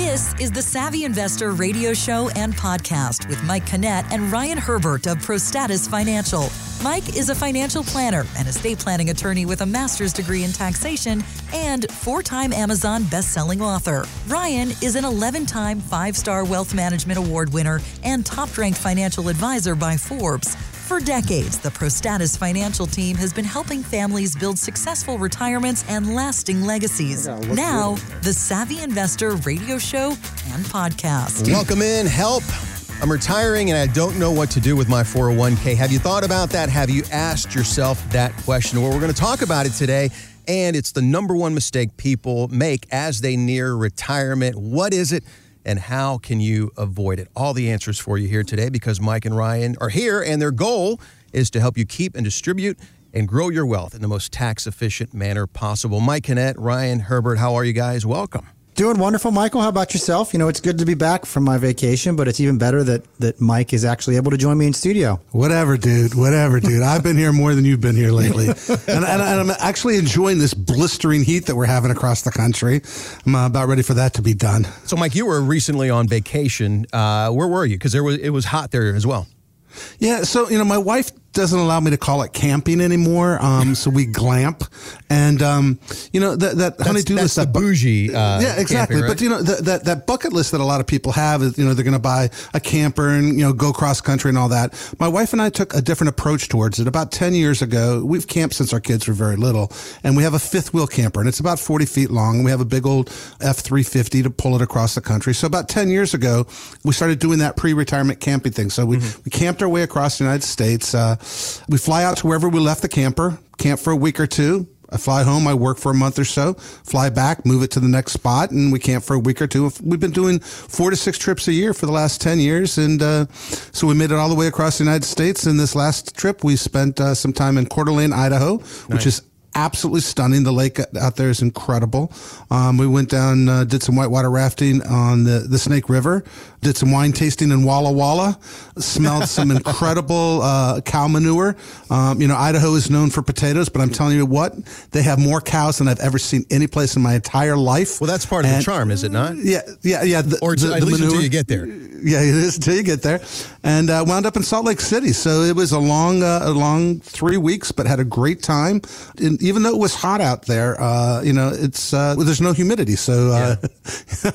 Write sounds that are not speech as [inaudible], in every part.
This is the Savvy Investor radio show and podcast with Mike Canet and Ryan Herbert of ProStatus Financial. Mike is a financial planner and estate planning attorney with a master's degree in taxation and four time Amazon best-selling author. Ryan is an 11 time five star wealth management award winner and top ranked financial advisor by Forbes. For decades, the ProStatus financial team has been helping families build successful retirements and lasting legacies. Now, the Savvy Investor radio show and podcast. Welcome in. Help. I'm retiring and I don't know what to do with my 401k. Have you thought about that? Have you asked yourself that question? Well, we're going to talk about it today. And it's the number one mistake people make as they near retirement. What is it? And how can you avoid it? All the answers for you here today because Mike and Ryan are here, and their goal is to help you keep and distribute and grow your wealth in the most tax efficient manner possible. Mike Canet, Ryan Herbert, how are you guys? Welcome. Doing wonderful, Michael. How about yourself? You know, it's good to be back from my vacation, but it's even better that that Mike is actually able to join me in studio. Whatever, dude. Whatever, dude. I've been here more than you've been here lately, [laughs] and, and, and, I'm actually enjoying this blistering heat that we're having across the country. I'm uh, about ready for that to be done. So, Mike, you were recently on vacation. Uh, where were you? Because there was it was hot there as well. Yeah, so you know, my wife doesn't allow me to call it camping anymore. Um, so we glamp, and um, you know that that that's, honeydew that's list, the that bougie. Uh, yeah, exactly. Camping, right? But you know that, that that bucket list that a lot of people have is you know they're going to buy a camper and you know go cross country and all that. My wife and I took a different approach towards it. About ten years ago, we've camped since our kids were very little, and we have a fifth wheel camper, and it's about forty feet long. And we have a big old F three fifty to pull it across the country. So about ten years ago, we started doing that pre retirement camping thing. So we mm-hmm. we camped our way across the United States. Uh, we fly out to wherever we left the camper, camp for a week or two. I fly home, I work for a month or so, fly back, move it to the next spot, and we camp for a week or two. We've been doing four to six trips a year for the last 10 years. And uh, so we made it all the way across the United States. And this last trip, we spent uh, some time in Coeur d'Alene, Idaho, nice. which is absolutely stunning. The lake out there is incredible. Um, we went down, uh, did some whitewater rafting on the, the Snake River, did some wine tasting in Walla Walla, smelled some [laughs] incredible uh, cow manure. Um, you know, Idaho is known for potatoes, but I'm telling you what, they have more cows than I've ever seen any place in my entire life. Well, that's part of and, the charm, is it not? Yeah, yeah, yeah. The, or the, at the least manure. until you get there. Yeah, it is until you get there, and uh, wound up in Salt Lake City. So it was a long, uh, a long three weeks, but had a great time. And even though it was hot out there, uh, you know, it's uh, well, there's no humidity, so uh, [laughs] yeah.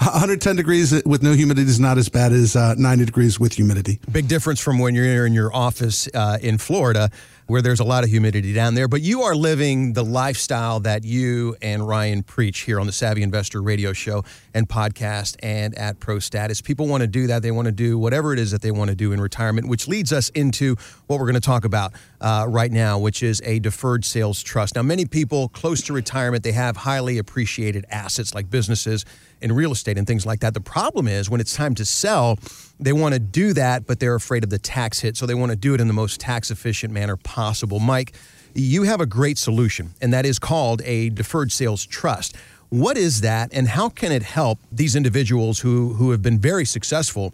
110 degrees with no humidity is not as bad as uh, 90 degrees with humidity. Big difference from when you're in your office uh, in Florida where there's a lot of humidity down there. But you are living the lifestyle that you and Ryan preach here on the Savvy Investor radio show and podcast and at ProStatus. People want to do that. They want to do whatever it is that they want to do in retirement, which leads us into what we're going to talk about uh, right now, which is a deferred sales trust. Now, many people close to retirement, they have highly appreciated assets like businesses and real estate and things like that. The problem is when it's time to sell, they want to do that, but they're afraid of the tax hit. So they want to do it in the most tax efficient manner possible. Mike, you have a great solution, and that is called a deferred sales trust. What is that, and how can it help these individuals who, who have been very successful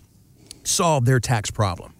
solve their tax problem?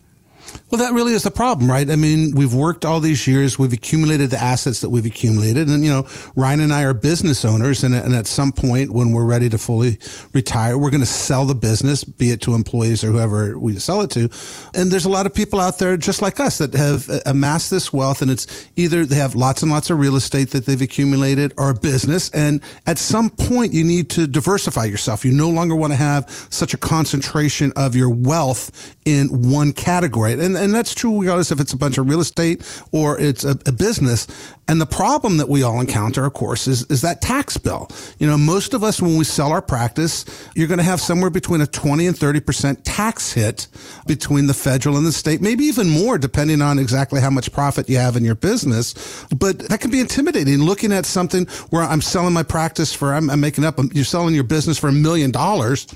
Well, that really is the problem, right? I mean, we've worked all these years. We've accumulated the assets that we've accumulated. And, you know, Ryan and I are business owners. And, and at some point when we're ready to fully retire, we're going to sell the business, be it to employees or whoever we sell it to. And there's a lot of people out there just like us that have amassed this wealth. And it's either they have lots and lots of real estate that they've accumulated or a business. And at some point you need to diversify yourself. You no longer want to have such a concentration of your wealth in one category and and that's true regardless if it's a bunch of real estate or it's a, a, business. And the problem that we all encounter, of course, is is that tax bill. You know, most of us when we sell our practice, you're going to have somewhere between a 20 and 30 percent tax hit between the federal and the state, maybe even more depending on exactly how much profit you have in your business. But that can be intimidating. Looking at something where I'm selling my practice for, I'm, I'm making up, you're selling your business for a million dollars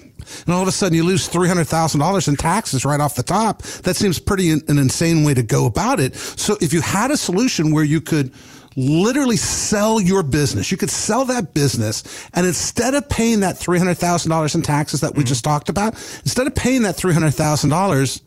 and all of a sudden you lose $300,000 in taxes right off the top. That seems pretty an insane way to go about it. So if you had a solution where you could literally sell your business, you could sell that business and instead of paying that $300,000 in taxes that we mm-hmm. just talked about, instead of paying that $300,000,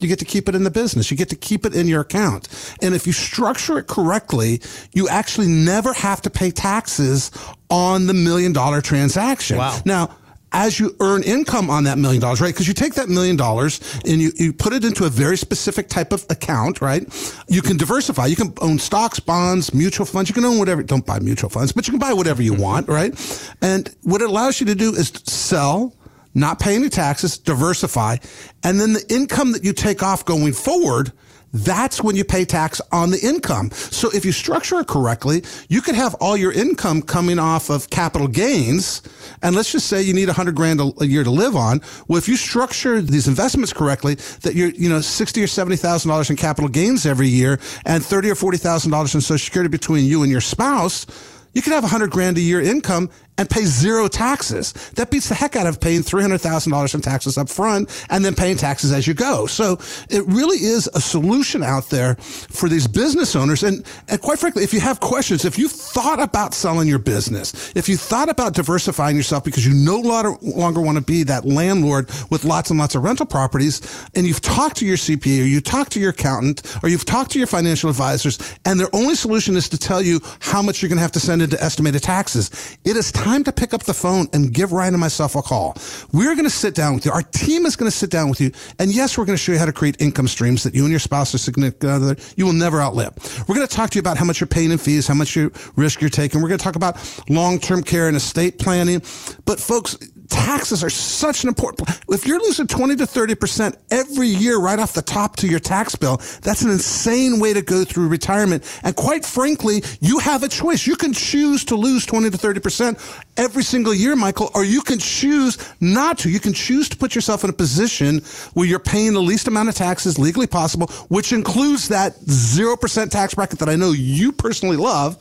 you get to keep it in the business. You get to keep it in your account. And if you structure it correctly, you actually never have to pay taxes on the million dollar transaction. Wow. Now, as you earn income on that million dollars, right? Because you take that million dollars and you, you put it into a very specific type of account, right? You can diversify. You can own stocks, bonds, mutual funds. You can own whatever. Don't buy mutual funds, but you can buy whatever you mm-hmm. want, right? And what it allows you to do is sell, not pay any taxes, diversify, and then the income that you take off going forward that's when you pay tax on the income. So if you structure it correctly, you could have all your income coming off of capital gains. And let's just say you need a hundred grand a, year to live on. Well, if you structure these investments correctly, that you're, you know, 60 or $70,000 in capital gains every year and 30 or $40,000 in social security between you and your spouse, you could have a hundred grand a year income and pay zero taxes. That beats the heck out of paying $300,000 in taxes up front and then paying taxes as you go. So it really is a solution out there for these business owners. And, and quite frankly, if you have questions, if you thought about selling your business, if you thought about diversifying yourself because you no longer want to be that landlord with lots and lots of rental properties, and you've talked to your CPA or you talked to your accountant or you've talked to your financial advisors, and their only solution is to tell you how much you're going to have to send into estimated taxes, it is time to pick up the phone and give Ryan and myself a call. We're going to sit down with you. Our team is going to sit down with you. And yes, we're going to show you how to create income streams that you and your spouse or significant other you will never outlive. We're going to talk to you about how much you're paying in fees, how much you risk you're taking. We're going to talk about long-term care and estate planning. But folks, taxes are such an important if you're losing 20 to 30% every year right off the top to your tax bill that's an insane way to go through retirement. And quite frankly you have a choice. You can choose to lose 20 to 30% every single year michael or you can choose not to. You can choose to put yourself in a position where you're paying the least amount of taxes legally possible which includes that 0% tax bracket that i know you personally love.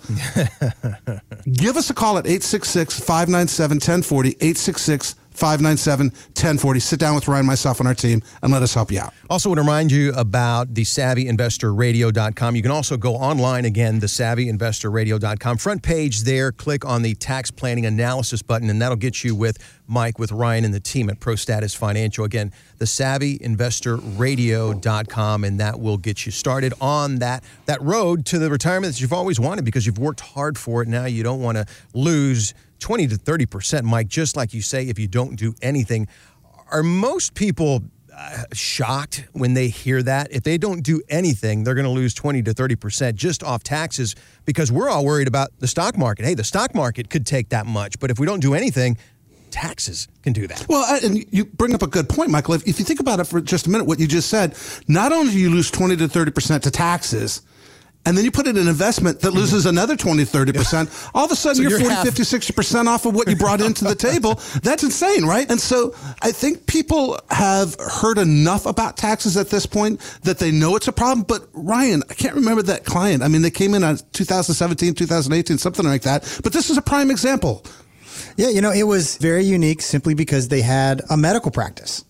[laughs] Give us a call at 866 597 1040 866 597 1040. Sit down with Ryan, myself, and our team, and let us help you out. Also, want to remind you about the savvyinvestorradio.com. You can also go online again, the savvyinvestorradio.com. Front page there, click on the tax planning analysis button, and that'll get you with Mike, with Ryan, and the team at ProStatus Financial. Again, the savvyinvestorradio.com, and that will get you started on that, that road to the retirement that you've always wanted because you've worked hard for it. Now you don't want to lose 20 to 30%, Mike, just like you say, if you don't do anything. Are most people uh, shocked when they hear that? If they don't do anything, they're going to lose 20 to 30% just off taxes because we're all worried about the stock market. Hey, the stock market could take that much, but if we don't do anything, taxes can do that. Well, and you bring up a good point, Michael. If, you think about it for just a minute, what you just said, not only do you lose 20 to 30% to taxes, and then you put in an investment that loses another 20, 30%, all of a sudden so you're, you're 40, half. 50, 60% off of what you brought into the table. [laughs] That's insane, right? And so I think people have heard enough about taxes at this point that they know it's a problem. But Ryan, I can't remember that client. I mean, they came in on 2017, 2018, something like that. But this is a prime example. Yeah, you know, it was very unique simply because they had a medical practice.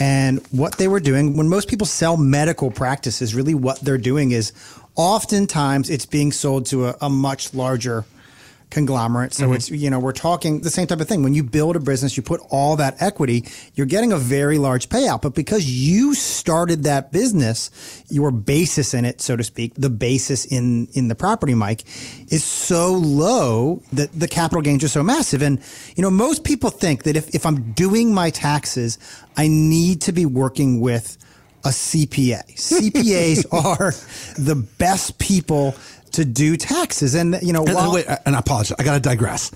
And what they were doing, when most people sell medical practices, really what they're doing is oftentimes it's being sold to a, a much larger conglomerate. So mm-hmm. it's, you know, we're talking the same type of thing. When you build a business, you put all that equity, you're getting a very large payout. But because you started that business, your basis in it, so to speak, the basis in, in the property, Mike, is so low that the capital gains are so massive. And, you know, most people think that if, if I'm doing my taxes, I need to be working with a CPA. CPAs [laughs] are the best people to do taxes. And, you know, and, while- and wait, and I apologize. I got to digress.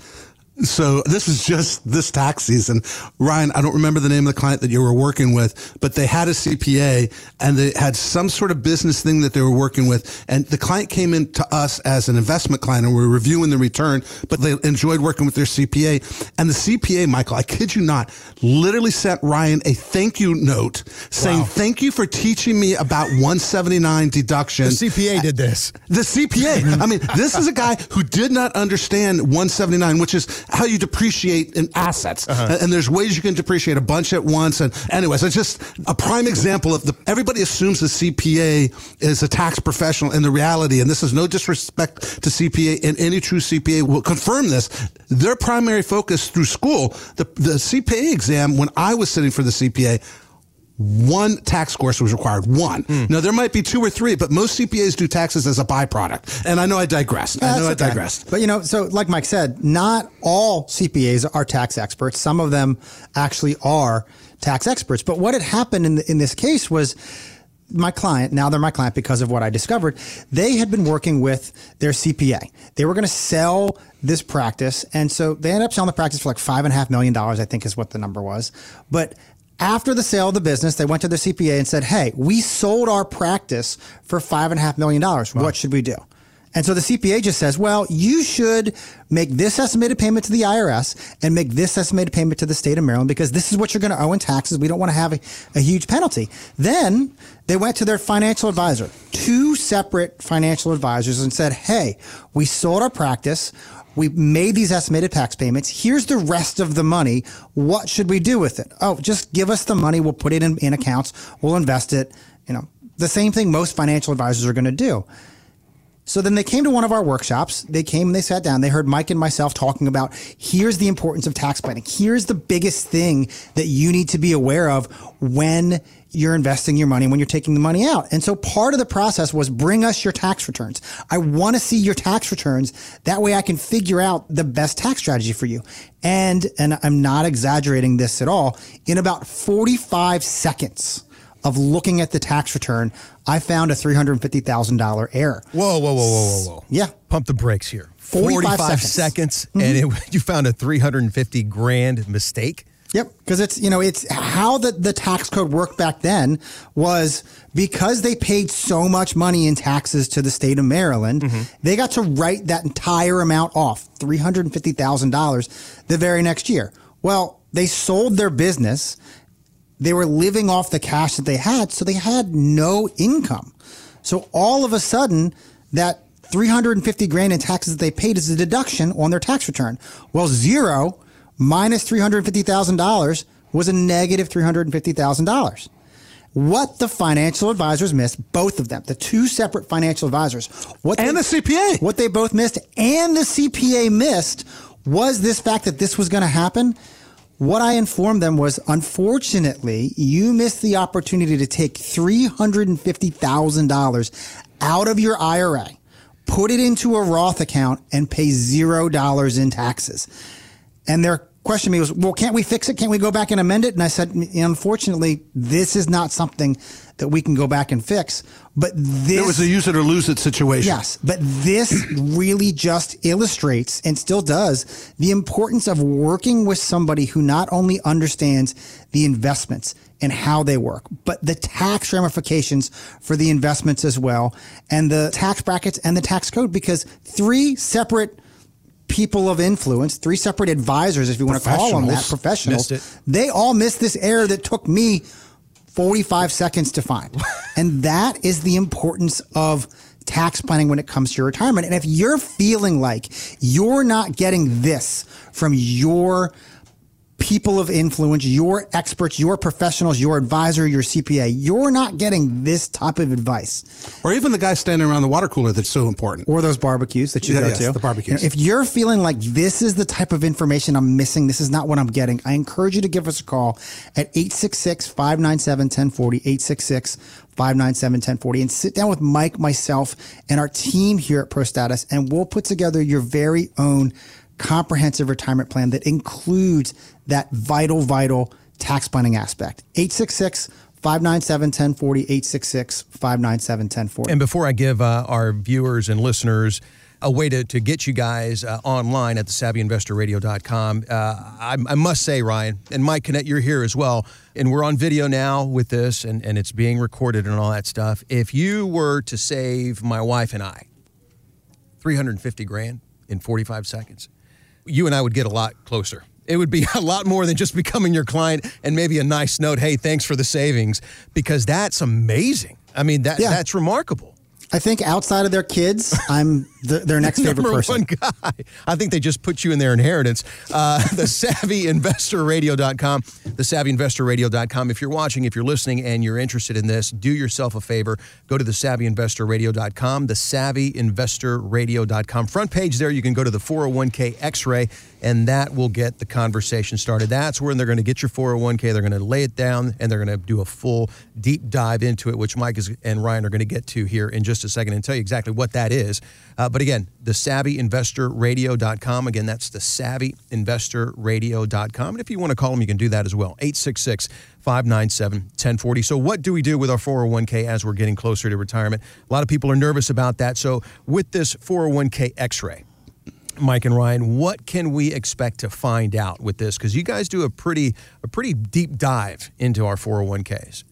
So this is just this tax season. Ryan, I don't remember the name of the client that you were working with, but they had a CPA and they had some sort of business thing that they were working with. And the client came in to us as an investment client and we are reviewing the return, but they enjoyed working with their CPA. And the CPA, Michael, I kid you not, literally sent Ryan a thank you note saying, wow. thank you for teaching me about 179 deduction. The CPA did this. The CPA. I mean, this is a guy who did not understand 179, which is how you depreciate in assets. Uh-huh. And there's ways you can depreciate a bunch at once. And anyways, it's just a prime example of the, everybody assumes the CPA is a tax professional and the reality, and this is no disrespect to CPA and any true CPA will confirm this. Their primary focus through school, the, the CPA exam, when I was sitting for the CPA, one tax course was required. One. Hmm. Now there might be two or three, but most CPAs do taxes as a byproduct. And I know I digressed. I know That's I digressed. But you know, so like Mike said, not all CPAs are tax experts. Some of them actually are tax experts. But what had happened in the, in this case was my client, now they're my client because of what I discovered, they had been working with their CPA. They were going to sell this practice. And so they ended up selling the practice for like five and a half million dollars, I think is what the number was. But after the sale of the business, they went to their CPA and said, Hey, we sold our practice for five and a half million dollars. What should we do? And so the CPA just says, well, you should make this estimated payment to the IRS and make this estimated payment to the state of Maryland because this is what you're going to owe in taxes. We don't want to have a, a huge penalty. Then they went to their financial advisor, two separate financial advisors, and said, hey, we sold our practice. We made these estimated tax payments. Here's the rest of the money. What should we do with it? Oh, just give us the money. We'll put it in, in accounts. We'll invest it. You know, the same thing most financial advisors are going to do. So then they came to one of our workshops. They came and they sat down. They heard Mike and myself talking about here's the importance of tax planning. Here's the biggest thing that you need to be aware of when you're investing your money, when you're taking the money out. And so part of the process was bring us your tax returns. I want to see your tax returns. That way I can figure out the best tax strategy for you. And, and I'm not exaggerating this at all. In about 45 seconds, of looking at the tax return, I found a $350,000 error. Whoa, whoa, whoa, whoa, whoa, whoa. Yeah. Pump the brakes here. 45 seconds, seconds. Mm-hmm. and it, [laughs] you found a 350 grand mistake. Yep, because it's you know it's how the the tax code worked back then was because they paid so much money in taxes to the state of Maryland, they got to write that entire amount off, three hundred fifty thousand dollars, the very next year. Well, they sold their business, they were living off the cash that they had, so they had no income. So all of a sudden, that 350 grand in taxes that they paid is a deduction on their tax return. Well, zero minus $350,000 was a negative $350,000. What the financial advisors missed, both of them, the two separate financial advisors, what And they- the CPA. what they both missed and the CPA missed was this fact that this was going to happen. What I informed them was, unfortunately, you missed the opportunity to take $350,000 out of your IRA, put it into a Roth account, and pay $0 in taxes. And their question to me was, well, can't we fix it? Can't we go back and amend it? And I said, unfortunately, this is not something that we can go back and fix. But this It was a use it or lose it situation. Yes, but this really just illustrates and still does the importance of working with somebody who not only understands the investments and how they work, but the tax ramifications for the investments as well, and the tax brackets and the tax code, because three separate people of influence, three separate advisors, if you want to call them that, Professionals. professionals, Missed it. they all missed this error that took me 45 seconds to find. [laughs] and that is the importance of tax planning when it comes to your retirement. And if you're feeling like you're not getting this from your people of influence, your experts, your professionals, your advisor, your CPA, you're not getting this type of advice Or even the guy standing around the water cooler that's so important. or those barbecues that you Yeah, go yes, to. the barbecues. You know, if you're feeling like this is the type of information I'm missing, this is not what I'm getting, I encourage you to give us a call at 866 597 1040, 866 597 1040, and sit down with Mike, myself, and our team here at ProStatus, and we'll put together your very own comprehensive retirement plan that includes that vital, vital tax planning aspect. 866 597 1040, 866 597 1040. And before I give uh, our viewers and listeners a way to, to get you guys uh, online at the savvyinvestorradio.com, uh, I, I must say, Ryan, and Mike Canet, you're here as well, and we're on video now with this, and, and it's being recorded and all that stuff. If you were to save my wife and I 350 grand in 45 seconds, you and I would get a lot closer. It would be [laughs] a lot more than just becoming your client and maybe a nice note, hey, thanks for the savings, because that's amazing. I mean, that Yeah. that's remarkable. I think outside of their kids, [laughs] I'm the, their next favorite number person. one guy. I think they just put you in their inheritance. Uh, [laughs] the savvyinvestorradio.com, the savvyinvestorradio.com. If you're watching, if you're listening, and you're interested in this, do yourself a favor. Go to the savvyinvestorradio.com, the savvyinvestorradio.com. Front page there, you can go to the 401k X-ray, and that will get the conversation started. That's where they're going to get your 401k. They're going to lay it down, and they're going to do a full deep dive into it, which Mike is, and Ryan are going to get to here in just a second and tell you exactly what that is. Uh, but again, the savvyinvestorradio.com. Again, that's the savvyinvestorradio.com. And if you want to call them, you can do that as well. 866 597 1040. So, what do we do with our 401k as we're getting closer to retirement? A lot of people are nervous about that. So, with this 401k x ray, Mike and Ryan, what can we expect to find out with this? Because you guys do a pretty a pretty deep dive into our 401ks.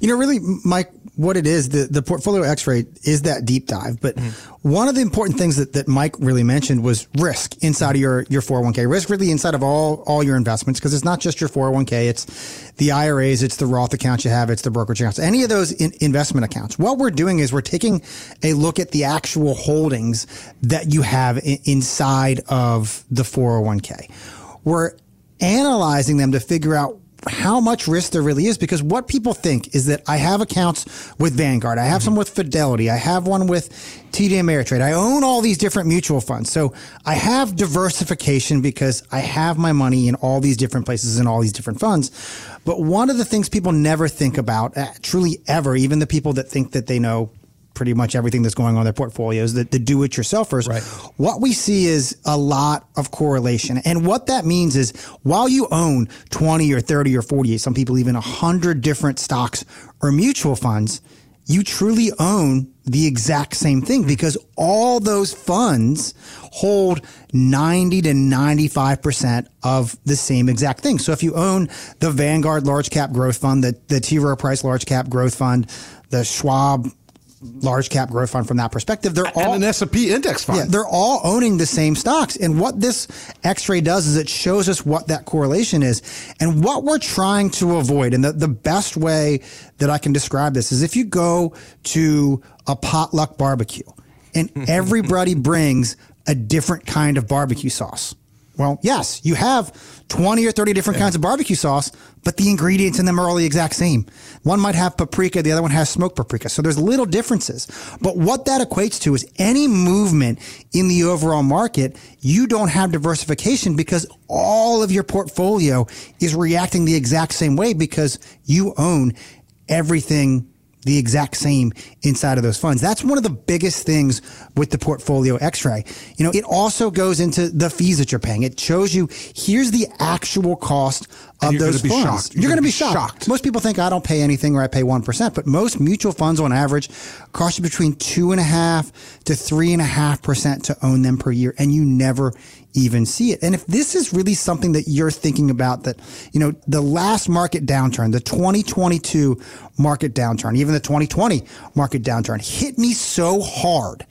You know, really, Mike, what it is, the, the portfolio x-ray is that deep dive. But mm-hmm. one of the important things that, that Mike really mentioned was risk inside of your, your 401k. Risk really inside of all, all your investments because it's not just your 401k. It's the IRAs, it's the Roth accounts you have, it's the brokerage accounts, any of those in, investment accounts. What we're doing is we're taking a look at the actual holdings that you have in, inside of the 401k. We're analyzing them to figure out how much risk there really is because what people think is that I have accounts with Vanguard, I have mm-hmm. some with Fidelity, I have one with TD Ameritrade. I own all these different mutual funds. So I have diversification because I have my money in all these different places and all these different funds. But one of the things people never think about, uh, truly ever, even the people that think that they know pretty much everything that's going on in their portfolios, the, the do it yourselfers. Right. What we see is a lot of correlation. And what that means is while you own 20 or 30 or 40, some people even 100 different stocks or mutual funds, you truly own the exact same thing because all those funds hold 90 to 95% of the same exact thing. So if you own the Vanguard Large Cap Growth Fund, the, the T. Rowe Price Large Cap Growth Fund, the Schwab large cap growth fund from that perspective. They're all and an S&P index fund. Yeah, they're all owning the same stocks. And what this X-ray does is it shows us what that correlation is and what we're trying to avoid. And the, the best way that I can describe this is if you go to a potluck barbecue and [laughs] everybody brings a different kind of barbecue sauce. Well, yes, you have 20 or 30 different yeah. kinds of barbecue sauce, but the ingredients in them are all the exact same. One might have paprika, the other one has smoked paprika. So there's little differences. But what that equates to is any movement in the overall market, you don't have diversification because all of your portfolio is reacting the exact same way because you own everything the exact same inside of those funds. That's one of the biggest things with the portfolio x-ray. You know, it also goes into the fees that you're paying. It shows you here's the actual cost of those funds. Shocked. You're, you're going to be shocked. shocked. Most people think I don't pay anything or I pay 1%, but most mutual funds on average cost you between two and a half to three and a half percent to own them per year. And you never even see it. And if this is really something that you're thinking about that, you know, the last market downturn, the 2022 market downturn, even the 2020 market downturn hit me so hard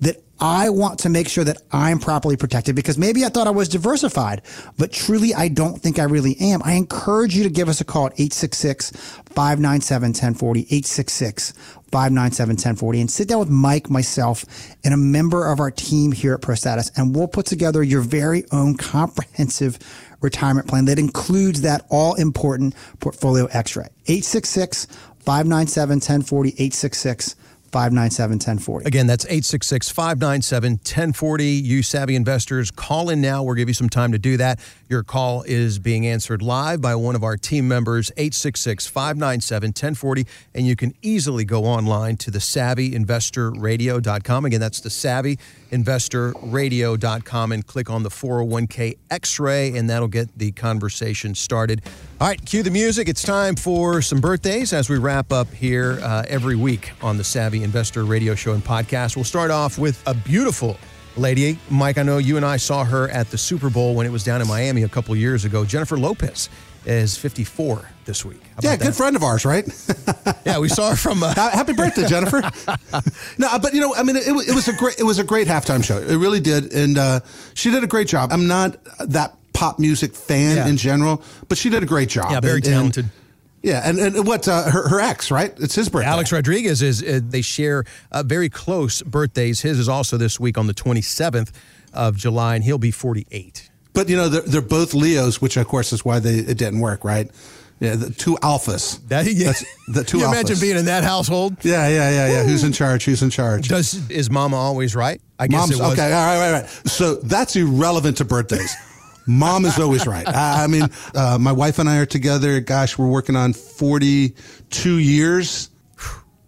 that I want to make sure that I'm properly protected because maybe I thought I was diversified, but truly I don't think I really am. I encourage you to give us a call at 866 597 1040, 866 597 1040, and sit down with Mike, myself, and a member of our team here at ProStatus, and we'll put together your very own comprehensive retirement plan that includes that all important portfolio x-ray. 866 597 1040, 866 597 1040. Again, that's 866 597 1040. You savvy investors, call in now. We'll give you some time to do that. Your call is being answered live by one of our team members, 866 597 1040. And you can easily go online to the savvyinvestorradio.com. Again, that's the savvyinvestorradio.com and click on the 401k x ray, and that'll get the conversation started. All right, cue the music. It's time for some birthdays as we wrap up here uh, every week on the Savvy Investor Radio Show and Podcast. We'll start off with a beautiful lady. Mike, I know you and I saw her at the Super Bowl when it was down in Miami a couple years ago. Jennifer Lopez is 54 this week. Yeah, good friend of ours, right? [laughs] yeah, we saw her from. Uh... Happy birthday, Jennifer! [laughs] no, but you know, I mean, it, it, was a great, it was a great halftime show. It really did, and uh, she did a great job. I'm not that pop music fan yeah. in general, but she did a great job. Yeah, very and, talented. And, Yeah, and, and what uh, her, her ex, right? It's his birthday. Alex Rodriguez is uh, they share uh, very close birthdays. His is also this week on the 27th of July, and he'll be 48. But you know they're, they're both Leos, which of course is why they it didn't work, right? Yeah, the two alphas. That, yeah. That's the two [laughs] you alphas. imagine being in that household? Yeah, yeah, yeah, yeah. Who's in charge? Who's in charge? Does is Mama always right? I guess Mom's it was. okay. All right, right, right. So that's irrelevant to birthdays. Mom is always right. I, I mean, uh, my wife and I are together. Gosh, we're working on forty-two years,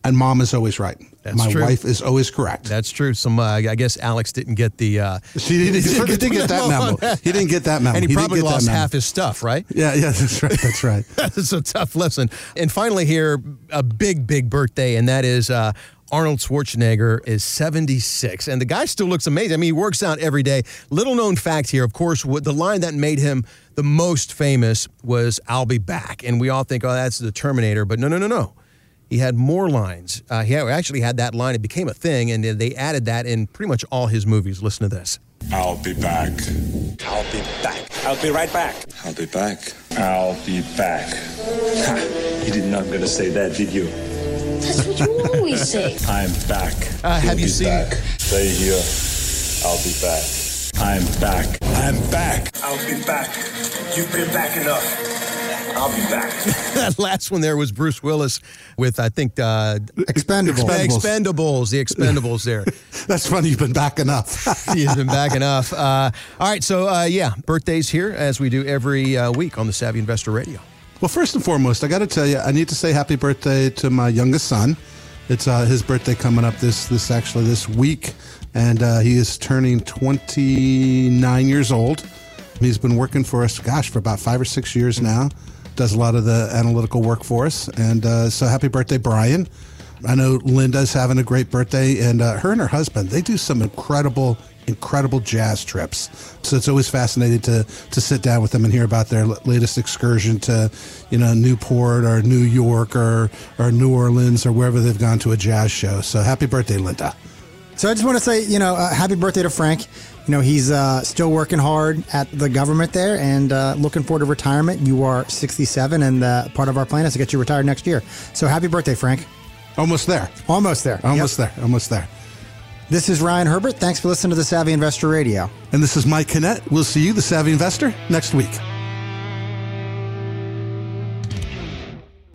and Mom is always right. That's true. my true. wife is always correct. That's true. Some, uh, I guess Alex didn't get the. Uh, She didn't, [laughs] he didn't get that memo. He didn't get that memo. and he, didn't probably lost half his stuff, right? Yeah, yeah, that's right. That's right. [laughs] That's a tough lesson. And finally, here, a big, big birthday, and that is uh, Arnold Schwarzenegger is 76. And the guy still looks amazing. I mean, he works out every day. Little known fact here, of course, what the line that made him the most famous was I'll be back. And we all think, oh, that's the Terminator. But no, no, no, no. He had more lines. Uh, he actually had that line. It became a thing, and they added that in pretty much all his movies. Listen to this. I'll be back. I'll be back. I'll be right back. I'll be back. I'll be back. Ha, you did not gonna say that, did you? That's what you always say. [laughs] I'm back. Uh, have You'll you seen- Back. Stay here. I'll be back. I'm back. I'm back. I'll be back. You've been back enough. I'll be back. [laughs] that last one there was Bruce Willis with, I think, uh, Expendable. The Expendables, the Expendables there. [laughs] That's funny. You've been back enough. He's been back enough. Uh, all right, so uh, yeah, birthdays here as we do every uh, week on the Savvy Investor Radio. Well, first and foremost, I got to tell you, I need to say happy birthday to my youngest son. It's uh, his birthday coming up this this actually this week, and uh, he is turning 29 years old. He's been working for us, gosh, for about five or six years now. Does a lot of the analytical work for us, and uh, so happy birthday, Brian. I know Linda's having a great birthday, and uh, her and her husband they do some incredible, incredible jazz trips. So it's always fascinating to to sit down with them and hear about their latest excursion to, you know, Newport or New York or or New Orleans or wherever they've gone to a jazz show. So happy birthday, Linda. So I just want to say, you know, uh, happy birthday to Frank. You know, he's uh, still working hard at the government there and uh, looking forward to retirement. You are 67, and uh, part of our plan is to get you retired next year. So happy birthday, Frank. Almost there. Almost there. Almost Yep. there. Almost there. This is Ryan Herbert. Thanks for listening to the Savvy Investor Radio. And this is Mike Canet. We'll see you, the Savvy Investor, next week.